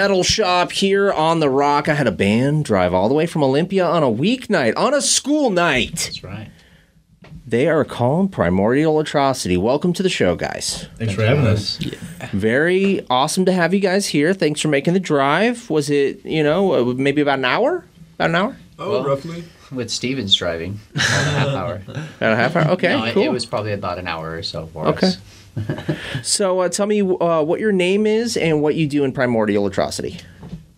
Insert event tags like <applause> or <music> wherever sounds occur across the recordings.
Metal Shop here on the Rock. I had a band drive all the way from Olympia on a weeknight, on a school night. That's right. They are called Primordial Atrocity. Welcome to the show, guys. Thanks for having us. Very awesome to have you guys here. Thanks for making the drive. Was it, you know, uh, maybe about an hour? About an hour? Oh, Well, roughly. With Stevens driving, <laughs> about a half hour. About a half hour? Okay, no, it, cool. it was probably about an hour or so for Okay. us. <laughs> So uh, tell me uh, what your name is and what you do in Primordial Atrocity.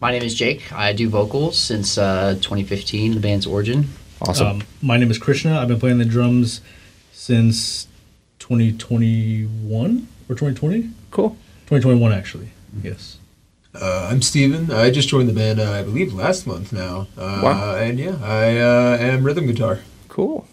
My name is Jake. I do vocals since uh, 2015, the band's origin. Awesome. Um, my name is Krishna. I've been playing the drums since 2021 or 2020? cool. 2021, actually. Yes. Uh, I'm Steven. I just joined the band, uh, I believe, last month now. Uh, Wow. And yeah, I uh, am rhythm guitar. Cool.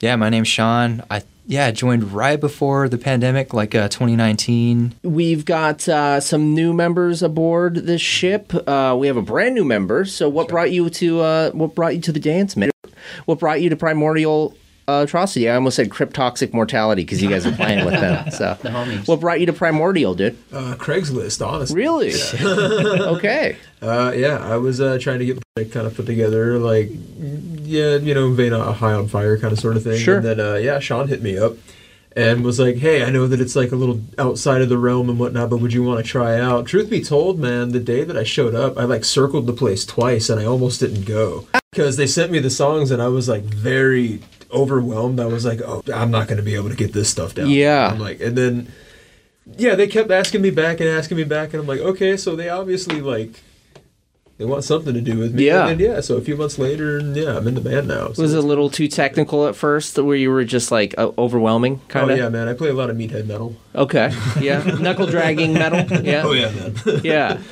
Yeah, my name's Sean. I yeah joined right before the pandemic, like uh, 2019. We've got uh, some new members aboard this ship. Uh, we have a brand new member. So, what brought you to uh, what brought you to the dance, man? What brought you to Primordial Atrocity? I almost said Cryptoxic Mortality because you guys are playing with them. <laughs> So, The homies. what brought you to Primordial, dude? Uh, Craigslist, honestly. Really? <laughs> okay. Uh, yeah, I was uh, trying to get like, kind of put together, like, yeah, you know, vein a high on fire kind of sort of thing. Sure. And then, uh, yeah, Sean hit me up and was like, hey, I know that it's like a little outside of the realm and whatnot, but would you want to try out? Truth be told, man, the day that I showed up, I like circled the place twice and I almost didn't go because they sent me the songs and I was like very overwhelmed. I was like, oh, I'm not going to be able to get this stuff down. Yeah. I'm like, and then, yeah, they kept asking me back and asking me back, and I'm like, okay, so they obviously like they want something to do with me. Yeah. And then, yeah. So a few months later, yeah, I'm in the band now. So. Was it a little too technical at first, where you were just like uh, overwhelming, kind of? Oh yeah, man. I play a lot of meathead metal. Okay. Yeah. <laughs> Knuckle dragging metal. Yeah. Oh yeah, man. yeah. <laughs>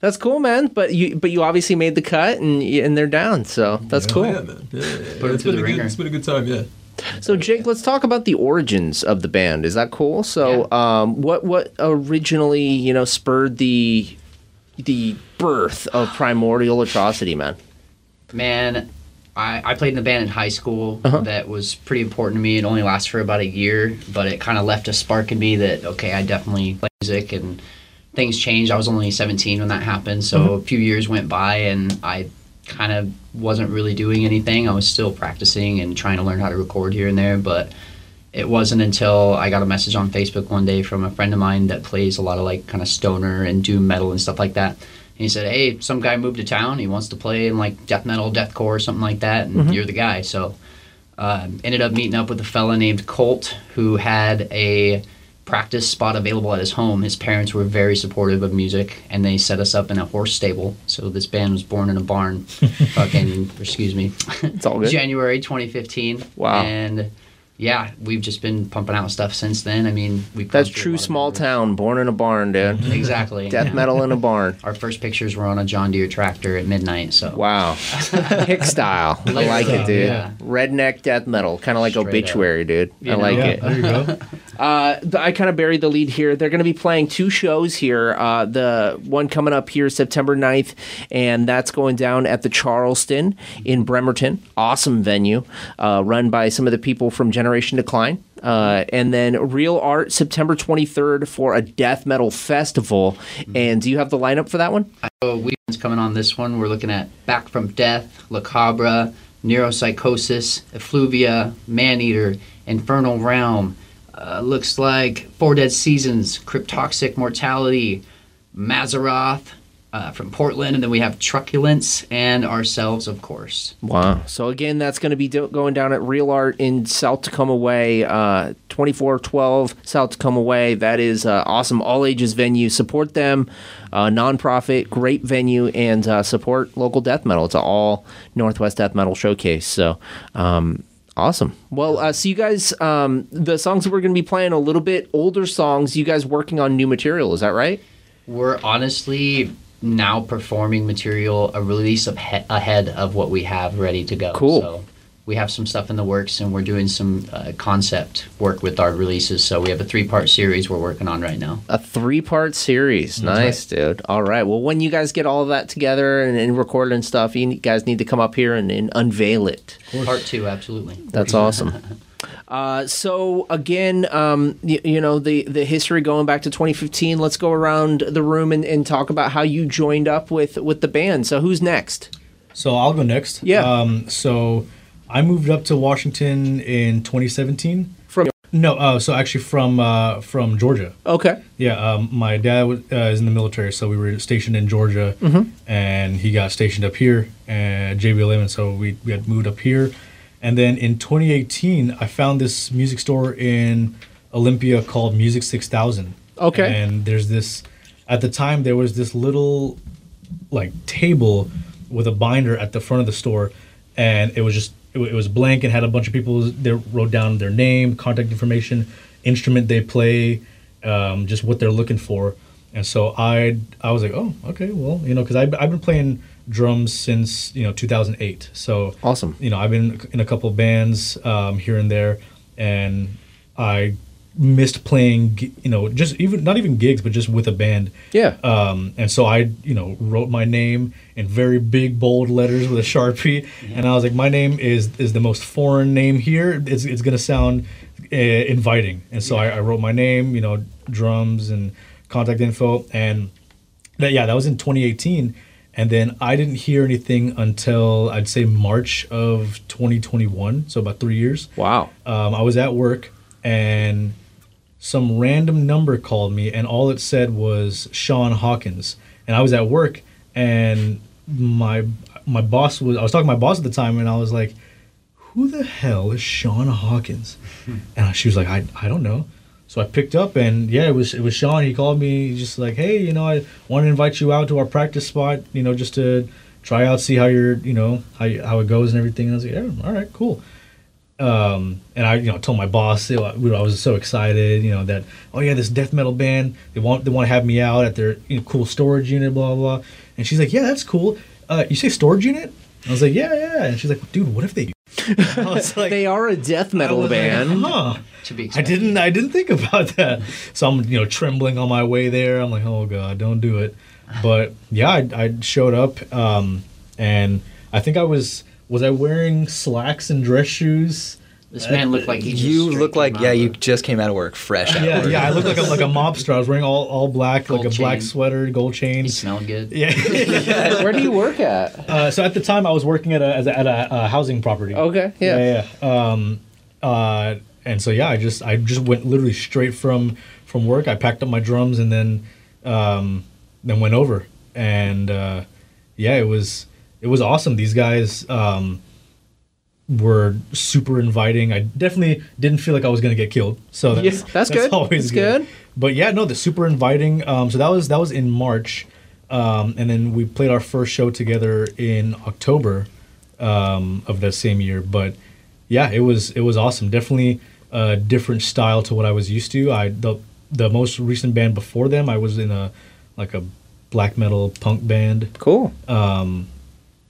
That's cool, man. But you, but you obviously made the cut, and and they're down. So that's Oh, cool. yeah, man. Yeah, yeah, yeah. Put 'em It's through been the a good. It's been a good time. Yeah. So Jake, let's talk about the origins of the band. Is that cool? So, um, what what originally you know spurred the the birth of Primordial Atrocity, man? Man, I, I played in the band in high school. Uh-huh. That was pretty important to me. It only lasted for about a year, but it kind of left a spark in me that, okay, I definitely play music and things changed. I was only 17 when that happened, so Mm-hmm. a few years went by and I kind of wasn't really doing anything. I was still practicing and trying to learn how to record here and there, but it wasn't until I got a message on Facebook one day from a friend of mine that plays a lot of like kind of stoner and doom metal and stuff like that. And he said, "Hey, some guy moved to town. He wants to play in like death metal, deathcore, or something like that, and you're the guy." So, um, ended up meeting up with a fella named Colt who had a practice spot available at his home. His parents were very supportive of music, and they set us up in a horse stable. So this band was born in a barn. <laughs> fucking, excuse me. It's all good. January 2015. Wow. And yeah, we've just been pumping out stuff since then. I mean, we That's pumped through a true small town, born in a barn, dude. <laughs> Exactly. Death yeah. metal in a barn. Our first pictures were on a John Deere tractor at midnight. So Wow. <laughs> Hick style. I like it, dude. yeah. Redneck death metal. Kind of like Straight obituary, dude. I know? like yeah, it. there you go. Uh, I kind of buried the lead here. They're going to be playing two shows here. Uh, the one coming up here September 9th, and that's going down at the Charleston in Bremerton. Awesome venue, uh, run by some of the people from Generation Decline. Uh, and then Real Art September 23rd for a death metal festival. And do you have the lineup for that one? So weekends coming on this one. We're looking at Back from Death, La Cabra, Neuropsychosis, Effluvia, Maneater, Infernal Realm. Uh, looks like Four Dead Seasons, Cryptoxic Mortality, Mazeroth uh, from Portland, and then we have Truculence and ourselves, of course. Wow. So again, that's going to be do- going down at Real Art in South Tacoma Way, uh, 2412 South Tacoma Way. That is uh, awesome all ages venue. Support them, uh, nonprofit, great venue, and uh, support local death metal. It's an all Northwest death metal showcase. So. Um, Awesome. Well, uh, so you guys, um, the songs that we're going to be playing a little bit older songs. You guys working on new material? Is that right? We're honestly now performing material a release of he- ahead of what we have ready to go. Cool. So we have some stuff in the works, and we're doing some uh, concept work with our releases. So we have a three-part series we're working on right now. A three part series. Nice, dude. All right. Well, when you guys get all of that together and, and recorded and stuff, you guys need to come up here and, and unveil it. Part two, absolutely. That's awesome. <laughs> Uh, so again, um, you, you know the the history going back to 2015. Let's go around the room and, and talk about how you joined up with with the band. So who's next? So I'll go next. Yeah. Um, so I moved up to Washington in 2017. From No, uh, so actually from uh, from Georgia. okay, Yeah, um, my dad was, uh, is in the military, so we were stationed in Georgia, and he got stationed up here at JBLM, and so we, we had moved up here. And then in 2018, I found this music store in Olympia called Music 6000. Okay. And there's this, at the time, there was this little like table with a binder at the front of the store, and it was just it, it was blank and had a bunch of people that wrote down their name, contact information, instrument they play, um, just what they're looking for. And so I I was like, oh, okay, well, you know, because I've, I've been playing drums since you know 2008. So Awesome. You know, I've been in a couple of bands um, here and there, and I missed playing, you know, just even not even gigs, but just with a band. Yeah. Um, and so I, you know, wrote my name in very big bold letters with a sharpie, and I was like, my name is is the most foreign name here. It's it's gonna sound uh, inviting, and so I, I wrote my name, you know, drums and contact info, and that yeah, that was in 2018. And then I didn't hear anything until I'd say March of 2021, so about three years wow. um, I was at work and some random number called me and all it said was Sean Hawkins. And I was at work and my my boss was I was talking to my boss at the time and I was like who the hell is Sean Hawkins? <laughs> And she was like I, I don't know. So I picked up and yeah it was it was Sean. He called me just like hey you know I want to invite you out to our practice spot you know just to try out see how you're you know how, you- how it goes and everything. And I was like yeah all right cool um, and I, you know, told my boss, you know, I was so excited, you know, that oh yeah, this death metal band, they want they want to have me out at their you know, cool storage unit, blah blah. blah. And she's like, yeah, that's cool. Uh, you say storage unit? I was like, yeah, yeah. And she's like, dude, what if they do? <laughs> I was like, They are a death metal was like, band. huh. To be I didn't I didn't think about that. So I'm you know trembling on my way there. I'm like, oh god, don't do it. But yeah, I, I showed up, um, and I think I was was I wearing slacks and dress shoes. This man looked like he just You look like yeah, you just came out of work, fresh out Yeah, of work. yeah, I looked like a, like a <laughs> mobster. I was wearing all, all black, like Gold a black sweater, gold chain. chains. smelled good. Yeah. <laughs> Where do you work at? uh, so at the time, I was working at a as a, at a, uh housing property. Okay, yeah. yeah, yeah. Um, uh, and so yeah, I just I just went literally straight from from work. I packed up my drums and then um, then went over, and uh, yeah, it was it was awesome. These guys. Um, were super inviting. I definitely didn't feel like I was gonna get killed. So that's, Yeah, that's good. Always That's good. But yeah, no, the super inviting. Um, so that was that was in March, um, and then we played our first show together in October um, of that same year. But yeah, it was it was awesome. Definitely a different style to what I was used to. I the the most recent band before them, I was in a like a black metal punk band. Cool.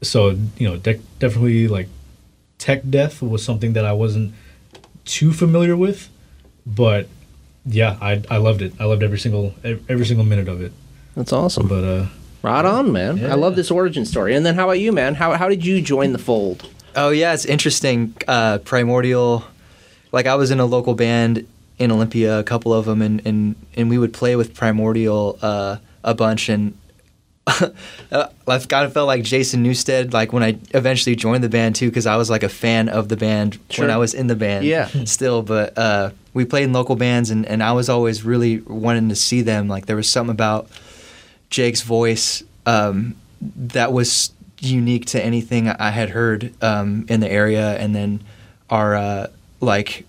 So you know, de- definitely like tech death was something that I wasn't too familiar with, but yeah, I I loved it. I loved every single every single minute of it. That's awesome. But uh, Right on, man. Yeah. I love this origin story. And then how about you, man? How how did you join the fold? Oh yeah, it's interesting. Uh, Primordial, like I was in a local band in Olympia, a couple of them, and and, and we would play with Primordial uh, a bunch, and I kind of felt like Jason Newsted, like when I eventually joined the band too, because I was like a fan of the band Sure. when I was in the band. Yeah. <laughs> still, but uh, we played in local bands, and and I was always really wanting to see them. Like there was something about Jake's voice um, that was unique to anything I had heard um, in the area, and then our uh, like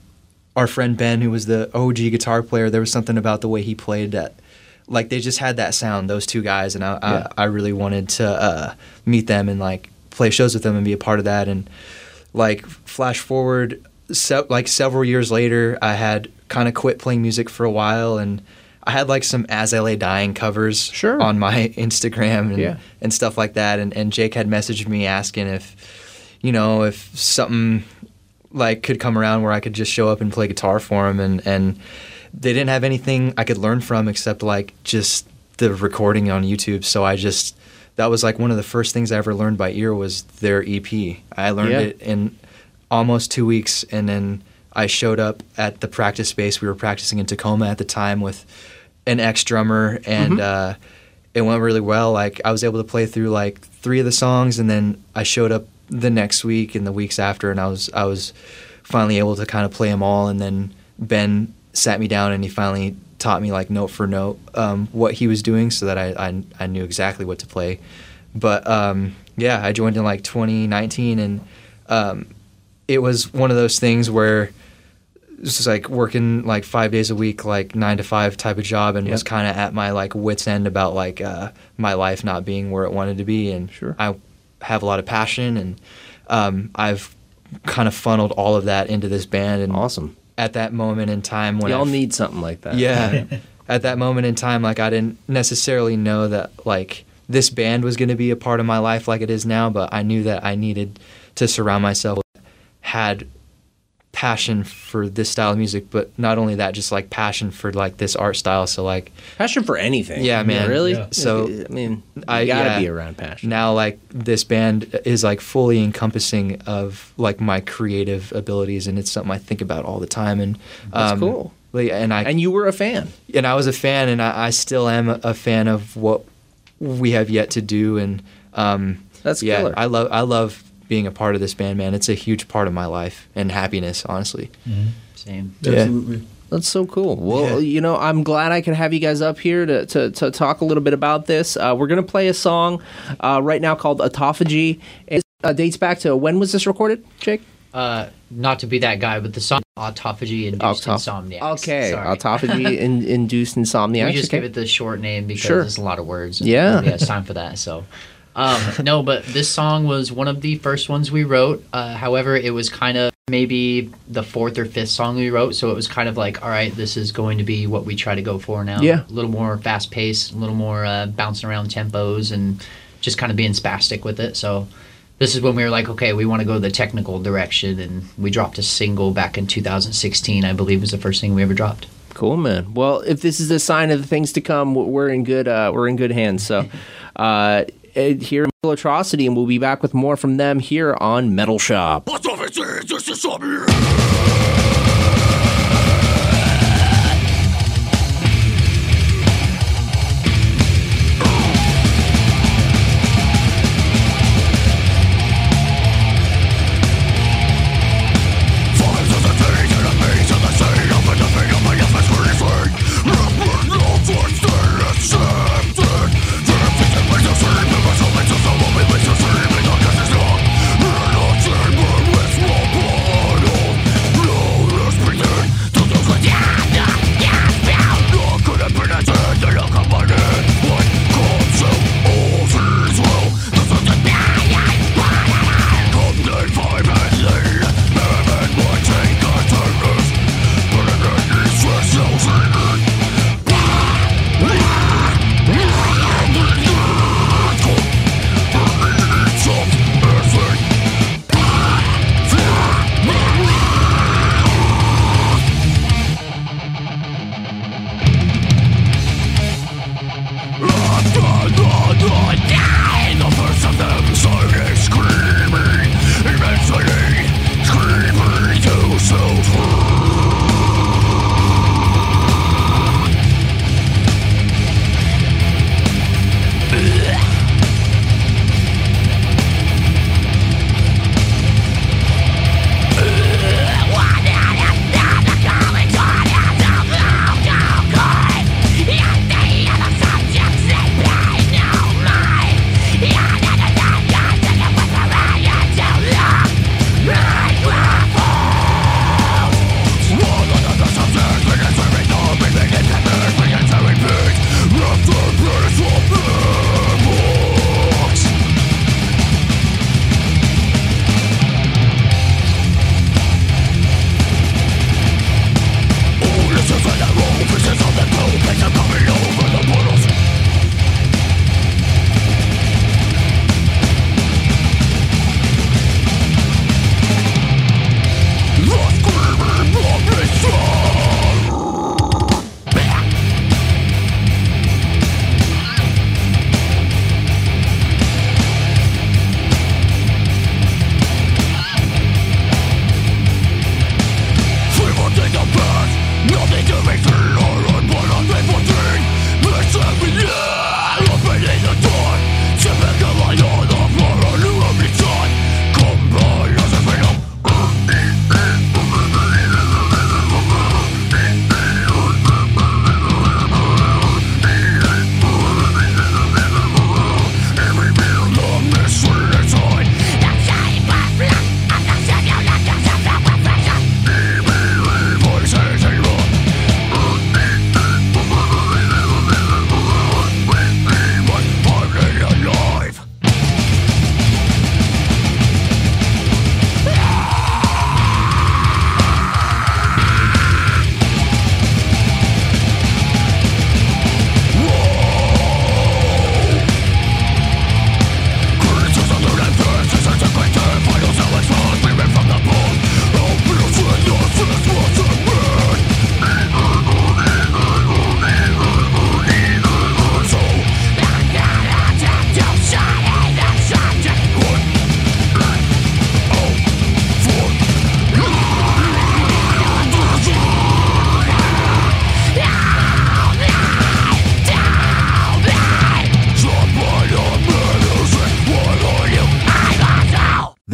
our friend Ben, who was the OG guitar player, there was something about the way he played that, like they just had that sound, those two guys, and I Yeah. I, I really wanted to uh, meet them and like play shows with them and be a part of that, and like flash forward, se- like several years later, I had kind of quit playing music for a while and. I had like some As I Lay Dying covers Sure. on my <laughs> Instagram and, Yeah. and stuff like that. And, and Jake had messaged me asking if, you know, if something like could come around where I could just show up and play guitar for him. And, and they didn't have anything I could learn from except like just the recording on YouTube. So I just, that was like one of the first things I ever learned by ear was their EP. I learned Yeah. it in almost two weeks. And then I showed up at the practice space. We were practicing in Tacoma at the time with an ex drummer, and uh, it went really well. Like I was able to play through like three of the songs, and then I showed up the next week and the weeks after, and I was I was finally able to kind of play them all. And then Ben sat me down, and he finally taught me like note for note um, what he was doing, so that I, I I knew exactly what to play. But um, yeah, I joined in like 2019, and um, it was one of those things where it's just like working like five days a week, like nine to five type of job, and was kind of at my like wits end about like uh, my life not being where it wanted to be. And Sure. I have a lot of passion, and um, I've kind of funneled all of that into this band. And Awesome. At that moment in time when Y'all I need something like that. yeah. <laughs> At that moment in time, like I didn't necessarily know that like this band was going to be a part of my life like it is now, but I knew that I needed to surround myself with had passion for this style of music, but not only that, just like passion for like this art style. So like Passion for anything. Yeah, man. Really? Yeah. So, I mean, you I- gotta yeah. be around passion. now like this band is like fully encompassing of like my creative abilities, and it's something I think about all the time. And That's um, cool. like, And I and you were a fan. and I was a fan, and I, I still am a, a fan of what we have yet to do. And um, That's yeah, killer. I love I love being a part of this band, man. It's a huge part of my life and happiness, honestly. Same. Yeah. Absolutely. That's so cool. Well, Yeah. you know, I'm glad I could have you guys up here to, to, to talk a little bit about this. Uh, we're going to play a song uh, right now called Autophagy. It uh, dates back to when was this recorded, Jake? Uh, not to be that guy, but the song autophagy induced Autoph- insomnia. Okay, autophagy <laughs> in, induced insomnia. We just okay. give it the short name because Sure. there's a lot of words. and Yeah. nobody has time for that. So, <laughs> um, no, but this song was one of the first ones we wrote. Uh, however, it was kind of maybe the fourth or fifth song we wrote. So it was kind of like, all right, this is going to be what we try to go for now. Yeah. a little more fast paced, a little more uh, bouncing around tempos, and just kind of being spastic with it. So. This is when we were like, okay, we want to go the technical direction, and we dropped a single back in 2016. I believe was the first thing we ever dropped. Cool, man. Well, if this is a sign of the things to come, we're in good uh, we're in good hands. So, <laughs> uh, Uh, here in Metal Atrocity, and we'll be back with more from them here on Metal Shop.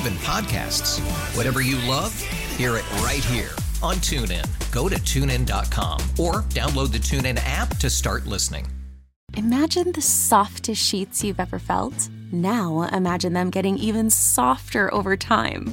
even podcasts. Whatever you love, hear it right here on TuneIn. Go to tunein.com or download the TuneIn app to start listening. Imagine the softest sheets you've ever felt. Now imagine them getting even softer over time.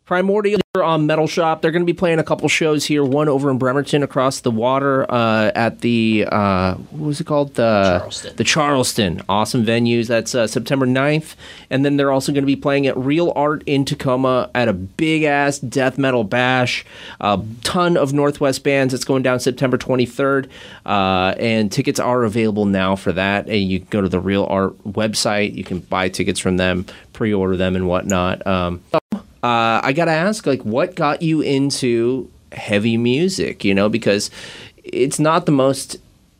Primordial here on Metal Shop. They're going to be playing a couple shows here. One over in Bremerton, across the water, uh, at the uh, what was it called? The Charleston. The Charleston. Awesome venues. That's uh, September 9th. and then they're also going to be playing at Real Art in Tacoma at a big ass death metal bash. A ton of Northwest bands. It's going down September 23rd, uh, and tickets are available now for that. And you can go to the Real Art website. You can buy tickets from them, pre-order them, and whatnot. Um, uh, I gotta ask, like, what got you into heavy music? You know, because it's not the most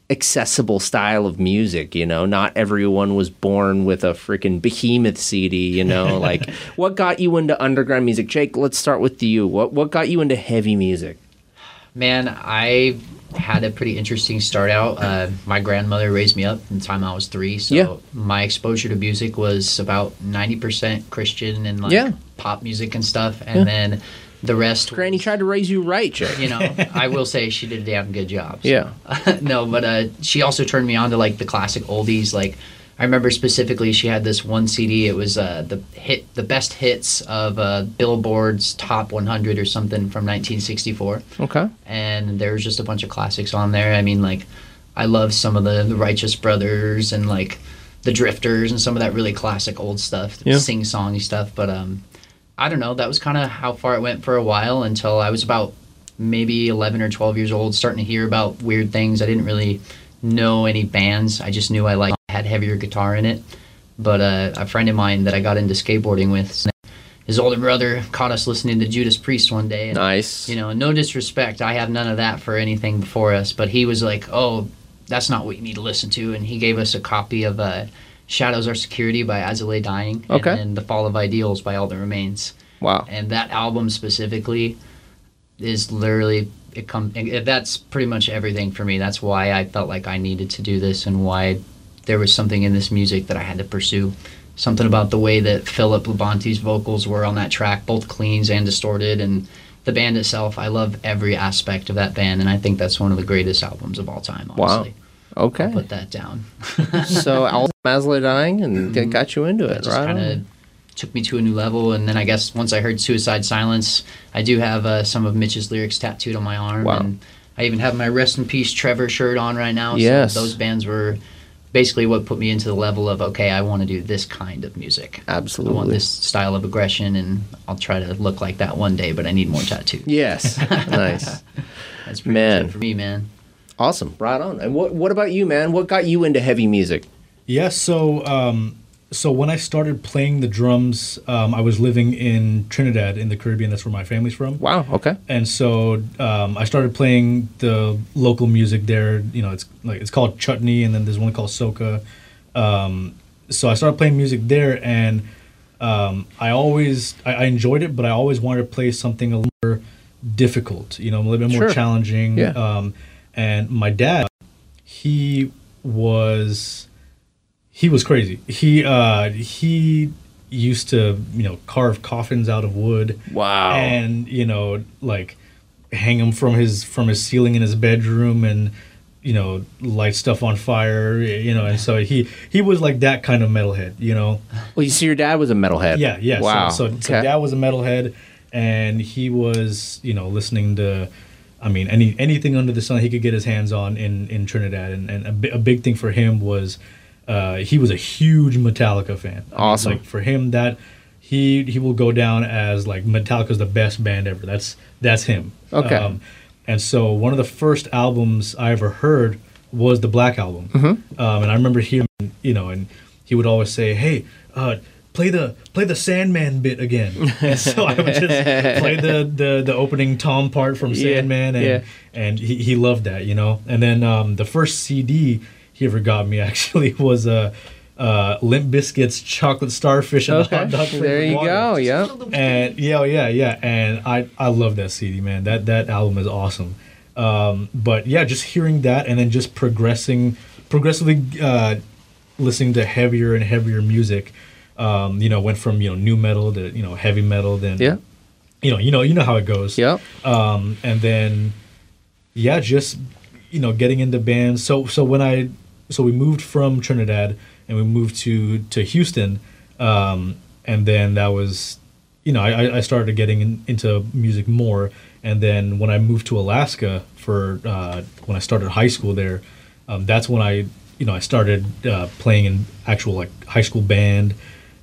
accessible style of music. You know, not everyone was born with a freaking behemoth CD. You know, <laughs> like, what got you into underground music? Jake, let's start with you. What what got you into heavy music? Man, I had a pretty interesting start out. Uh, my grandmother raised me up from the time I was three, so Yeah. my exposure to music was about ninety percent Christian and like Yeah. Pop music and stuff, and then the rest. Granny was- tried to raise you right, Jake. you know, <laughs> I will say she did a damn good job. so. Yeah. <laughs> no, but uh, she also turned me on to like the classic oldies. Like I remember specifically, she had this one CD. It was uh, the hit, the best hits of uh, Billboard's Top 100 or something from 1964, Okay. and there was just a bunch of classics on there. I mean, like I love some of the the Righteous Brothers and like the Drifters and some of that really classic old stuff, Yeah. sing songy stuff. But um, I don't know. That was kind of how far it went for a while until I was about maybe 11 or 12 years old, starting to hear about weird things. I didn't really know any bands. I just knew I like had heavier guitar in it. But uh, a friend of mine that I got into skateboarding with, his older brother caught us listening to Judas Priest one day. And, Nice. You know, no disrespect. I have none of that for anything before us. But he was like, "Oh, that's not what you need to listen to," and he gave us a copy of uh, "Shadows Are Security" by Lay Dying, Okay. and then "The Fall of Ideals" by All That Remains. Wow. And that album specifically is literally it come. It, that's pretty much everything for me. That's why I felt like I needed to do this, and why there was something in this music that I had to pursue. Something about the way that Philip Labonte's vocals were on that track, both cleans and distorted, and the band itself. I love every aspect of that band, and I think that's one of the greatest albums of all time. Wow. Honestly, I'll Okay. put that down. <laughs> so Al <laughs> Maslow dying and that got you into it, right? kind of took me to a new level. And then I guess once I heard Suicide Silence, I do have uh, some of Mitch's lyrics tattooed on my arm. Wow. And I even have my Rest in Peace Trevor shirt on right now. Yes. So those bands were basically what put me into the level of, okay, I want to do this kind of music. Absolutely. I want this style of aggression, and I'll try to look like that one day, but I need more tattoos. Yes. <laughs> nice. That's pretty Man. for me, man. Awesome. Right on. And what what about you, man? What got you into heavy music? Yeah, so um, so when I started playing the drums, um, I was living in Trinidad in the Caribbean. That's where my family's from. Wow. Okay. And so um, I started playing the local music there. You know, it's like it's called chutney, and then there's one called soca. Um, so I started playing music there, and um, I always I, I enjoyed it, but I always wanted to play something a little more difficult. You know, a little bit more Sure. challenging. Yeah. And my dad, he was he was crazy. He uh, he used to you know carve coffins out of wood. Wow. And you know like hang them from his from his ceiling in his bedroom and you know light stuff on fire. You know, and so he he was like that kind of metalhead. You know. Well, you see, your dad was a metalhead. Yeah, yeah. so- Wow. So, so, Okay. dad was a metalhead, and he was, you know, listening to, I mean, any anything under the sun he could get his hands on in in Trinidad, and and a, big thing for him was, uh, he was a huge Metallica fan. I mean, Awesome. like for him, that he he will go down as like Metallica's the best band ever. That's that's him. Um, Okay. and so one of the first albums I ever heard was the Black album, Mm-hmm. um, and I remember hearing, you know, and he would always say, "Hey, uh, play the play the Sandman bit again." and <laughs> so I would just play the, the the opening Tom part from Yeah, Sandman, and yeah. and he, he loved that, you know. And then um, the first CD he ever got me <laughs> actually was uh, uh, Limp Bizkit's, Chocolate Starfish and the Okay. Hot Dog There you Water. go. Yeah. And yeah, yeah, yeah. And I I love that CD, man. That that album is awesome. Um, but yeah, just hearing that and then just progressing, progressively uh, listening to heavier and heavier music. Um, you know, went from you know nu metal to you know heavy metal. Then Yeah. you know, you know, you know how it goes. Yeah. Um, and then, yeah, just you know, getting into bands. So so when I so we moved from Trinidad and we moved to to Houston, um, and then that was, you know, I, I started getting in, into music more. And then when I moved to Alaska for uh, when I started high school there, um, that's when I you know I started uh, playing in actual like high school band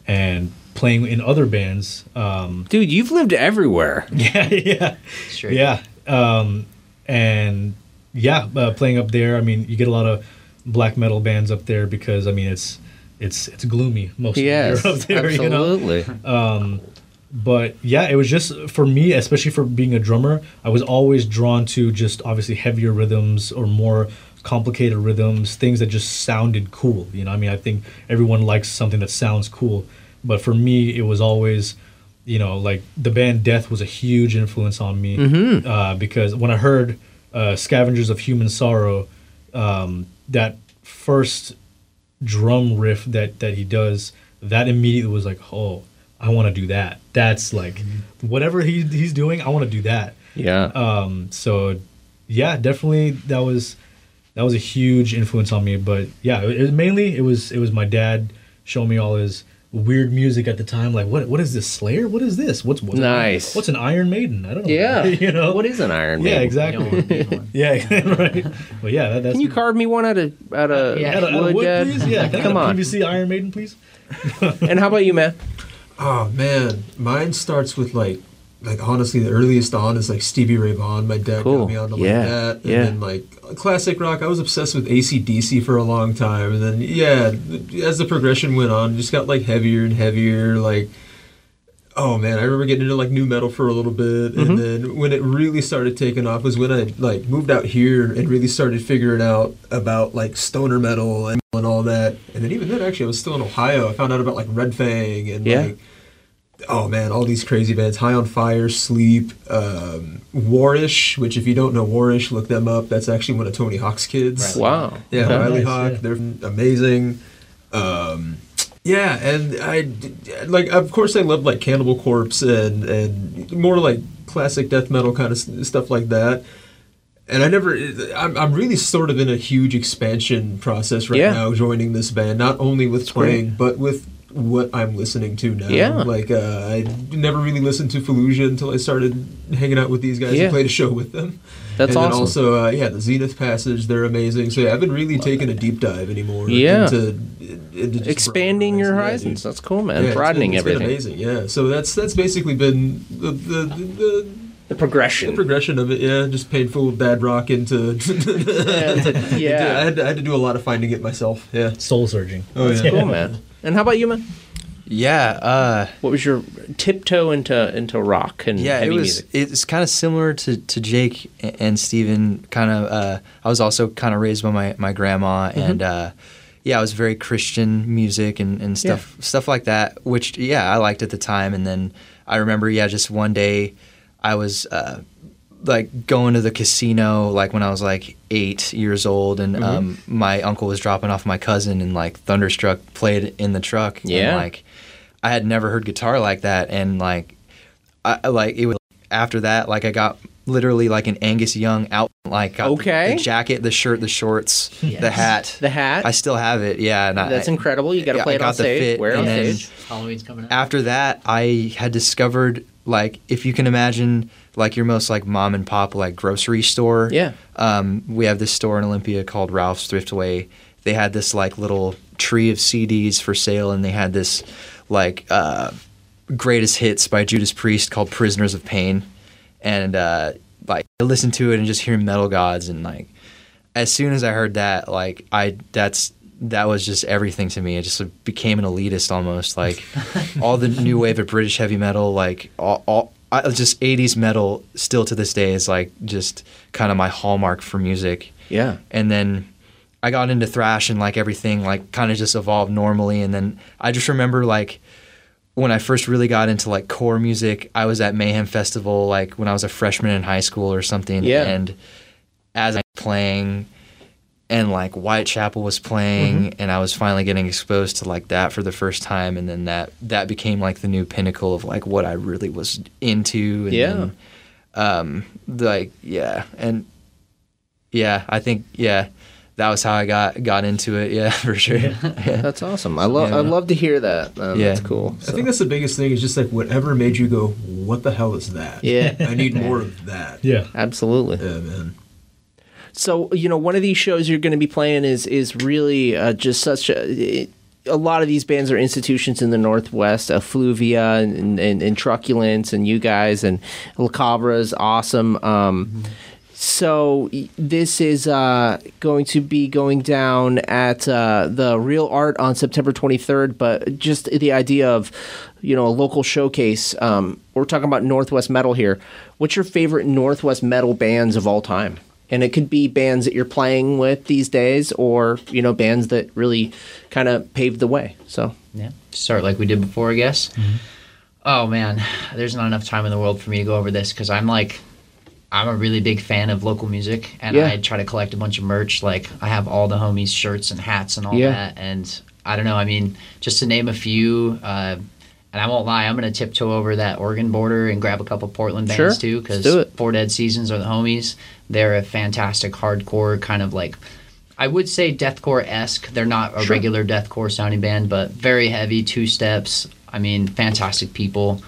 and playing in other bands. Um, <laughs> Dude, you've lived everywhere. <laughs> yeah, yeah, Straight. yeah. Um, and yeah, uh, playing up there. I mean, you get a lot of black metal bands up there because I mean it's it's it's gloomy most <laughs> Yes, of the year up there. You know? absolutely. but yeah, it was just for me, especially for being a drummer, I was always drawn to just obviously heavier rhythms or more complicated rhythms, things that just sounded cool. You know, I mean, I think everyone likes something that sounds cool, but for me, it was always, you know, like the band Death was a huge influence on me uh, because when I heard uh, Scavengers of Human Sorrow, um, that first drum riff that that he does, that immediately was like, oh, I want to do that. That's like whatever he he's doing, I want to do that. Yeah. Um, so yeah, definitely that was that was a huge influence on me. But yeah, it, it- mainly it was it was my dad showing me all his weird music at the time. Like what what is this Slayer? What is this? What's what's Nice. What's an Iron Maiden? I don't know. yeah. <laughs> you know What is an Iron Maiden? Yeah, exactly. You don't want to be one. <laughs> Yeah, <laughs> right. But yeah, that, that's Can you carve me one out of out of Yeah. out of, out of wood, wood, Dad? please? Yeah, can Come I on. PVC Iron Maiden, please? And how about you, man? Oh man, mine starts with like, like honestly, the earliest on is like Stevie Ray Vaughan. My dad Cool. got me onto like Yeah, that, and yeah. then like classic rock. I was obsessed with ACDC for a long time, and then yeah, as the progression went on, it just got like heavier and heavier. Like, oh man, I remember getting into like nu metal for a little bit, Mm-hmm. and then when it really started taking off was when I like moved out here and really started figuring out about like stoner metal and, and all that. And then even then, actually, I was still in Ohio. I found out about like Red Fang and Yeah. like oh man, all these crazy bands: High on Fire, Sleep, um, Warish. Which, if you don't know Warish, look them up. That's actually one of Tony Hawk's kids. Wow. Yeah, Okay. Riley Nice, Hawk. yeah. They're amazing. Um, yeah, and I like. Of course, I love like Cannibal Corpse and and more like classic death metal kind of stuff like that. And I never. I'm, I'm really sort of in a huge expansion process right Yeah. now, joining this band. Not only with great. playing, but with what I'm listening to now. Yeah. Like uh, I never really listened to Fallujah until I started hanging out with these guys Yeah. and played a show with them. That's and awesome. then also, uh, yeah, the Zenith Passage, they're amazing. So yeah, I haven't really taken a deep dive anymore. Yeah. into, into just Expanding your horizons. Yeah, That's cool, man. Yeah, it's been- Broadening it's been everything. amazing. Yeah. So that's that's basically been the the, the, the The progression. the progression of it, yeah, just painful dad rock into. <laughs> Yeah. I, had to, I had to do a lot of finding it myself. Yeah. Soul surging. Oh yeah. cool, man. And how about you, man? Yeah, uh, What was your tiptoe into into rock and yeah, heavy it was. music? It's kind of similar to, to Jake and Steven. Kind of. Uh, I was also kind of raised by my my grandma, Mm-hmm. and uh, yeah, I was very Christian music and, and stuff stuff like that. Which yeah, I liked at the time. And then I remember, yeah, just one day, I was. Like going to the casino like when I was like eight years old, and Mm-hmm. um, my uncle was dropping off my cousin, and like Thunderstruck played in the truck. Yeah. and, like I had never heard guitar like that, and like I I- like it was after that like I got literally like an Angus Young out like got the- Okay. the, jacket, the shirt, the shorts, the hat. The hat. I still have it. Yeah, and I- That's incredible. You got to play I it on got the stage. fit, Wear it on stage. Halloween's coming up. after that i had discovered like if you can imagine like your most like mom and pop like grocery store. Yeah. um, we have this store in olympia called ralph's thriftway they had this like little tree of cds for sale and they had this like uh, greatest hits by judas priest called prisoners of pain. And uh, like i listened to it and just hear metal gods and like as soon as i heard that like i that's that was just everything to me it just became an elitist almost like all the new wave of british heavy metal like all, all I, just 80s metal still to this day is like just kind of my hallmark for music Yeah. and then I got into thrash and like everything like kind of just evolved normally and then I just remember like when I first really got into like core music I was at Mayhem Festival like when I was a freshman in high school or something Yeah. and as I was playing and like Whitechapel was playing and I was finally getting exposed to like that for the first time and then that that became like the new pinnacle of like what I really was into and Yeah. then, um like yeah and yeah I think yeah that was how I got got into it yeah <laughs> for sure yeah. That's awesome. I love. Yeah. I love to hear that. Um, Yeah. That's cool. I think that's the biggest thing is just like whatever made you go, what the hell is that? Yeah. I need <laughs> more of that. Yeah. Absolutely. Yeah, man. So you know, one of these shows you're going to be playing is is really uh, just such a. It, a lot of these bands are institutions in the Northwest, Effluvia and, and, and Truculence, and you guys, and La Cabra is awesome. Um, So this is uh, going to be going down at uh, the Real Art on September 23rd. But just the idea of, you know, a local showcase. Um, we're talking about Northwest metal here. What's your favorite Northwest metal bands of all time? And it could be bands that you're playing with these days, or you know, bands that really kind of paved the way. So Yeah. Start like we did before, I guess. Oh man, there's not enough time in the world for me to go over this because I'm like, I'm a really big fan of local music, and Yeah. I try to collect a bunch of merch. Like I have all the homies' shirts and hats and all Yeah. that. And I don't know. I mean, just to name a few. Uh, and I won't lie, I'm gonna tiptoe over that Oregon border and grab a couple Portland bands Sure. too, because. Four Dead Seasons are the homies. They're a fantastic hardcore kind of like I would say deathcore esque. They're not a Sure. regular deathcore sounding band, but very heavy, two steps. I mean, fantastic people.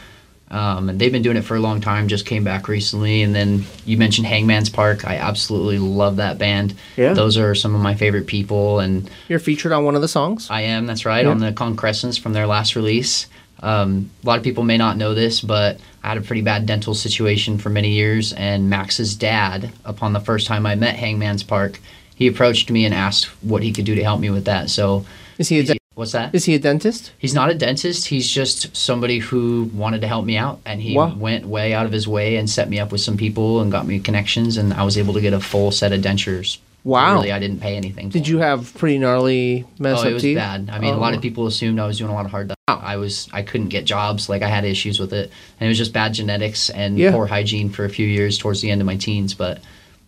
Um, and they've been doing it for a long time. Just came back recently, and then you mentioned Hangman's Park. I absolutely love that band. Yeah. those are some of my favorite people, and you're featured on one of the songs. I am. That's right Yeah. on the Concrescents from their last release. Um, a lot of people may not know this, but I had a pretty bad dental situation for many years, and Max's dad, upon the first time I met Hangman's Park, he approached me and asked what he could do to help me with that. So, Is he a de- what's that? is he a dentist? He's not a dentist. He's just somebody who wanted to help me out, and he Wow. went way out of his way and set me up with some people and got me connections, and I was able to get a full set of dentures. Wow. Really, I didn't pay anything. Did you have pretty gnarly mess Oh, up it was teeth? bad. I mean, a lot Oh. of people assumed I was doing a lot of hard. Wow. I was. I couldn't get jobs. Like I had issues with it, and it was just bad genetics and Yeah. poor hygiene for a few years towards the end of my teens. But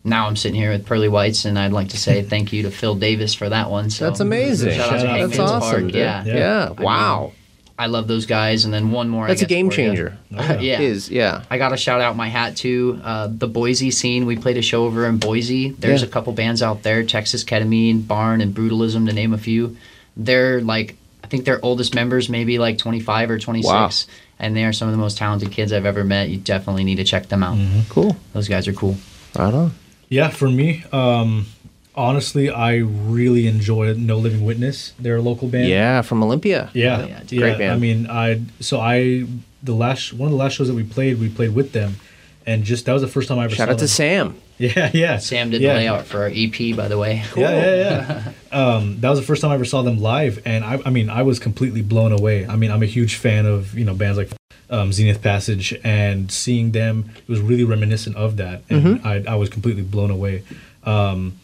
now I'm sitting here with pearly whites, and I'd like to say thank you to Phil Davis for that one. So That's amazing. Shout out to Shout out. Hangman's That's awesome. Park. dude. Yeah. yeah. I Wow. mean, I love those guys, and then one more. I That's a game for you. changer. <laughs> yeah. Is yeah. I got to shout out my hat to Uh, the Boise scene. We played a show over in Boise. There's Yeah. a couple bands out there: Texas Ketamine, Barn, and Brutalism, to name a few. They're like, I think their oldest members maybe like 25 or 26, Wow. and they are some of the most talented kids I've ever met. You definitely need to check them out. Cool. Those guys are cool. Right on. Yeah, for me, um, honestly, I really enjoy No Living Witness. They're a local band. Yeah, from Olympia. Yeah, yeah, it's a great band. I mean, I so I the last one of the last shows that we played, we played with them, and just that was the first time I ever Shout saw out to them. Sam. <laughs> Yeah, yeah. Sam did yeah. the layout for our EP, by the way. Yeah, yeah, yeah. <laughs> <laughs> um, that was the first time I ever saw them live, and I, I mean, I was completely blown away. I mean, I'm a huge fan of you know bands like um, Zenith Passage, and seeing them, it was really reminiscent of that, and I, I was completely blown away. Um,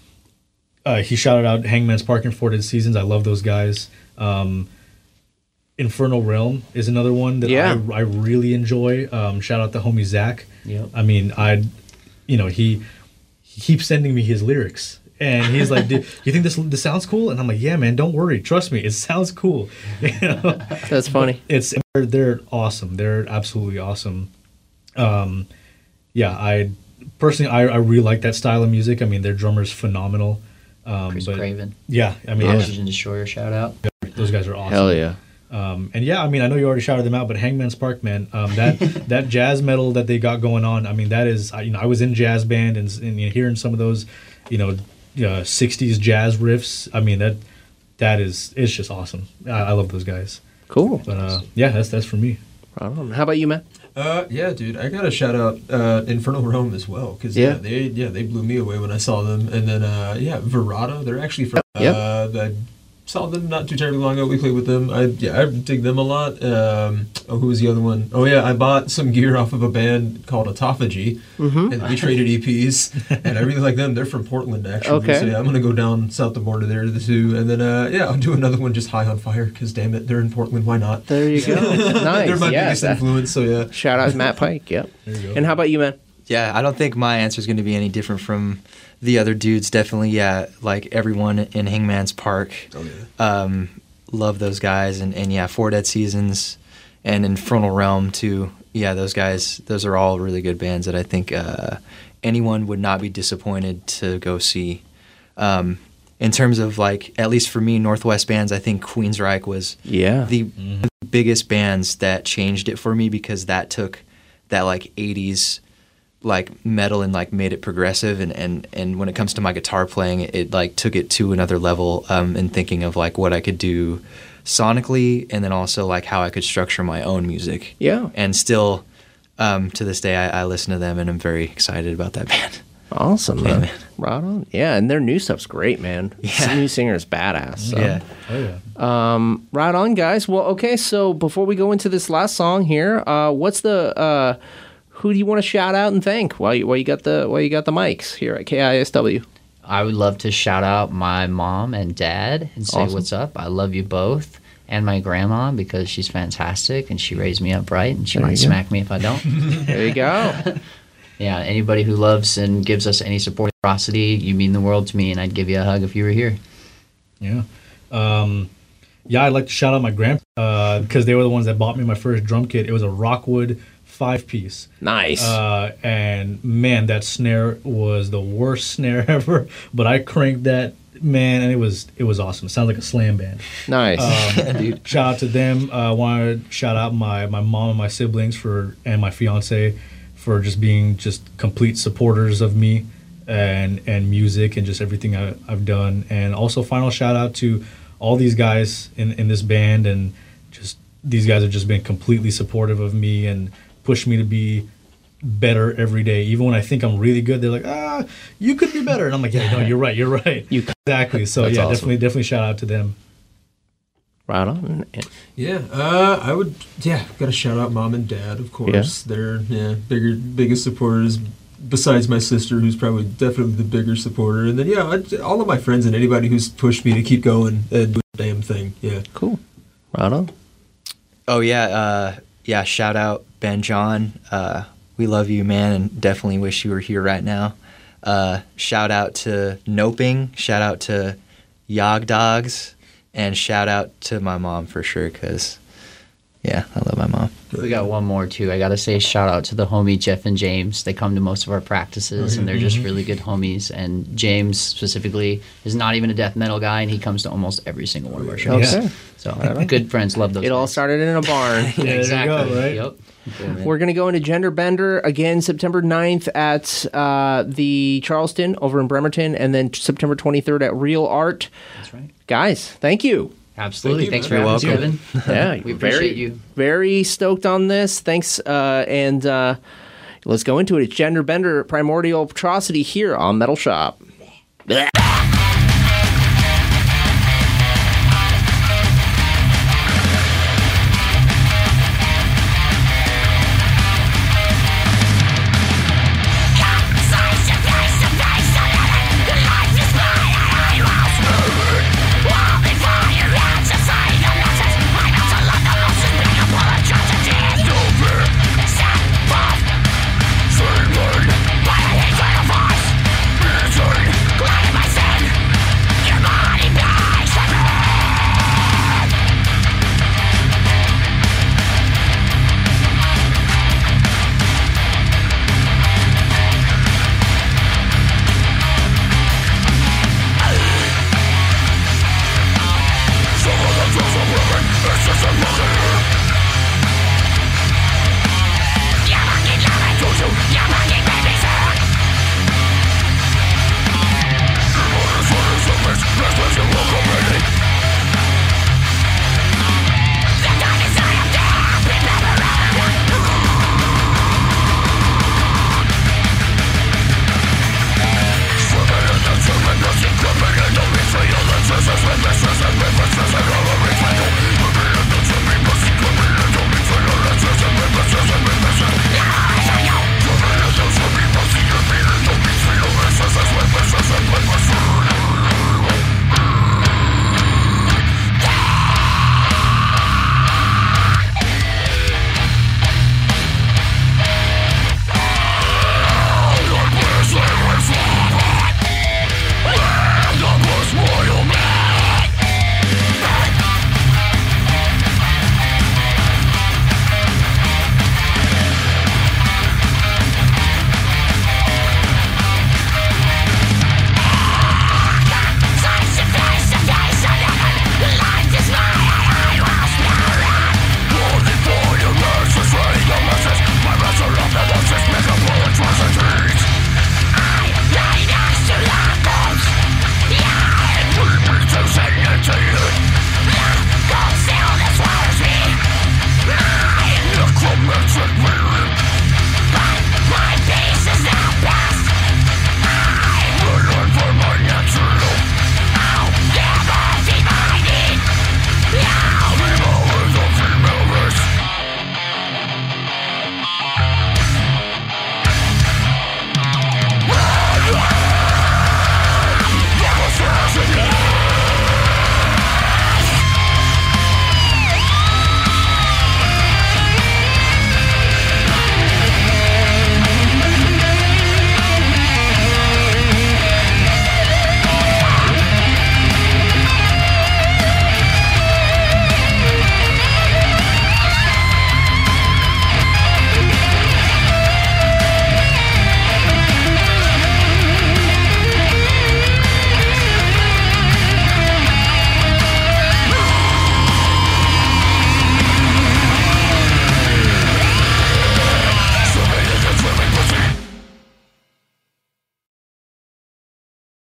uh, he shouted out Hangman's Park and Four Dead Seasons. I love those guys. Um, Infernal Realm is another one that Yeah. I, I really enjoy. Um, shout out to homie Zach. Yep. I mean, I you know he he keeps sending me his lyrics. And he's like, "Dude, you think this this sounds cool?" And I'm like, "Yeah, man, don't worry, trust me, it sounds cool." <laughs> You know? That's funny. It's they're, they're awesome. They're absolutely awesome. Um, yeah, I personally I, I really like that style of music. I mean, their drummer's phenomenal. Um, Chris but Craven. yeah, I mean, Oxygen Destroyer shout out. those guys are awesome. Hell yeah. Um, and yeah, I mean, I know you already shouted them out, but Hangman's Park, man, um, that <laughs> that jazz metal that they got going on. I mean, that is, I, you know, I was in jazz band and, and you know, hearing some of those, you know, uh, '60s jazz riffs. I mean, that that is, it's just awesome. I, I love those guys. Cool. But uh, yeah, that's that's for me. Right. How about you, Matt? Uh, yeah, dude, I gotta shout out uh, Infernal Realm as well because Yeah. yeah. they yeah they blew me away when I saw them, and then uh, yeah, Verado, they're actually from Yep. uh, I saw them not too terribly long ago. We played with them. I yeah, I dig them a lot. Um, oh, who was the other one? Oh yeah, I bought some gear off of a band called Autophagy, Mm-hmm. and we traded EPs, and I really like them. They're from Portland actually. Okay. So yeah, I'm gonna go down south the border there to the two, and then uh, yeah, I'll do another one just High on Fire because damn it, they're in Portland. Why not? There you go. <laughs> nice. they're my yeah, biggest that- influence. So yeah. Shout out to Matt Pike. Yep. you go. And how about you, man? Yeah, I don't think my answer is going to be any different from the other dudes. Definitely, yeah, like everyone in Hangman's Park. Oh yeah. Um, love those guys, and, and yeah, Four Dead Seasons and Infernal Realm too. Yeah, those guys. Those are all really good bands that I think uh, anyone would not be disappointed to go see. Um, in terms of like, at least for me, Northwest bands, I think Queensryche was Yeah. the biggest bands that changed it for me because that took that like 80s like metal and like made it progressive and and and when it comes to my guitar playing it, it like took it to another level um and thinking of like what I could do sonically and then also like how I could structure my own music Yeah. and still um to this day I, I listen to them and I'm very excited about that <laughs> band Awesome, Yeah, man. man. Right on. Yeah, and their new stuff's great, man. <laughs> Yeah. New singer is badass. so. yeah Oh yeah. Um, right on, guys. Well, okay. So before we go into this last song here, uh, what's the uh, who do you want to shout out and thank while you while you got the while you got the mics here at KISW? I would love to shout out my mom and dad and say Awesome. what's up. I love you both. And my grandma because she's fantastic and she raised me up right and she There might you go. smack me if I don't. <laughs> There you go. <laughs> yeah, anybody who loves and gives us any support, generosity, you mean the world to me, and I'd give you a hug if you were here. Yeah. Um, yeah, I'd like to shout out my grandpa because they were the ones that bought me my first drum kit. It was a Rockwood five piece. nice. Uh, and man, that snare was the worst <laughs> snare ever. But I cranked that man, and it was it was awesome. It sounded like a slam band. nice. Um, <laughs> shout out to them. I uh, want to shout out my my mom and my siblings for and my fiance for just being just complete supporters of me and and music and just everything I, I've done. And also final shout out to all these guys in in this band and just these guys have just been completely supportive of me and pushed me to be better every day. Even when I think I'm really good, they're like, ah, you could be better. And I'm like, yeah, no, you're right, you're right. You- <laughs> exactly. So yeah, awesome. definitely, definitely shout out to them. right on. Yeah, uh, I would. Yeah, gotta shout out mom and dad, of course. Yeah. They're yeah bigger, biggest supporters. Besides my sister, who's probably definitely the bigger supporter, and then yeah, I, all of my friends and anybody who's pushed me to keep going and do the damn thing. Yeah, Cool. Right on. Oh yeah, uh, yeah. Shout out Ben John. Uh, we love you, man, and definitely wish you were here right now. Uh, shout out to Noping. Shout out to Yog Dogs, and shout out to my mom for sure. Cause yeah, I love my mom. We got one more too. I gotta say shout out to the homie Jeff and James. They come to most of our practices and they're just really good homies. And James specifically is not even a death metal guy, and he comes to almost every single one of our shows. Okay. So good friends, love those. It all started in a barn. Yeah, <laughs> there you exactly. go, right? Yep. Cool. We're going to go into Gender Bender again September 9th at uh, the Charleston over in Bremerton, and then September 23rd at Real Art. That's right. Guys, thank you. Absolutely. you, Thanks for having us, Kevin. <laughs> Yeah, We very, appreciate you. Very stoked on this. Thanks, uh, and uh, let's go into it. It's Gender Bender, Primordial Atrocity here on Metal Shop.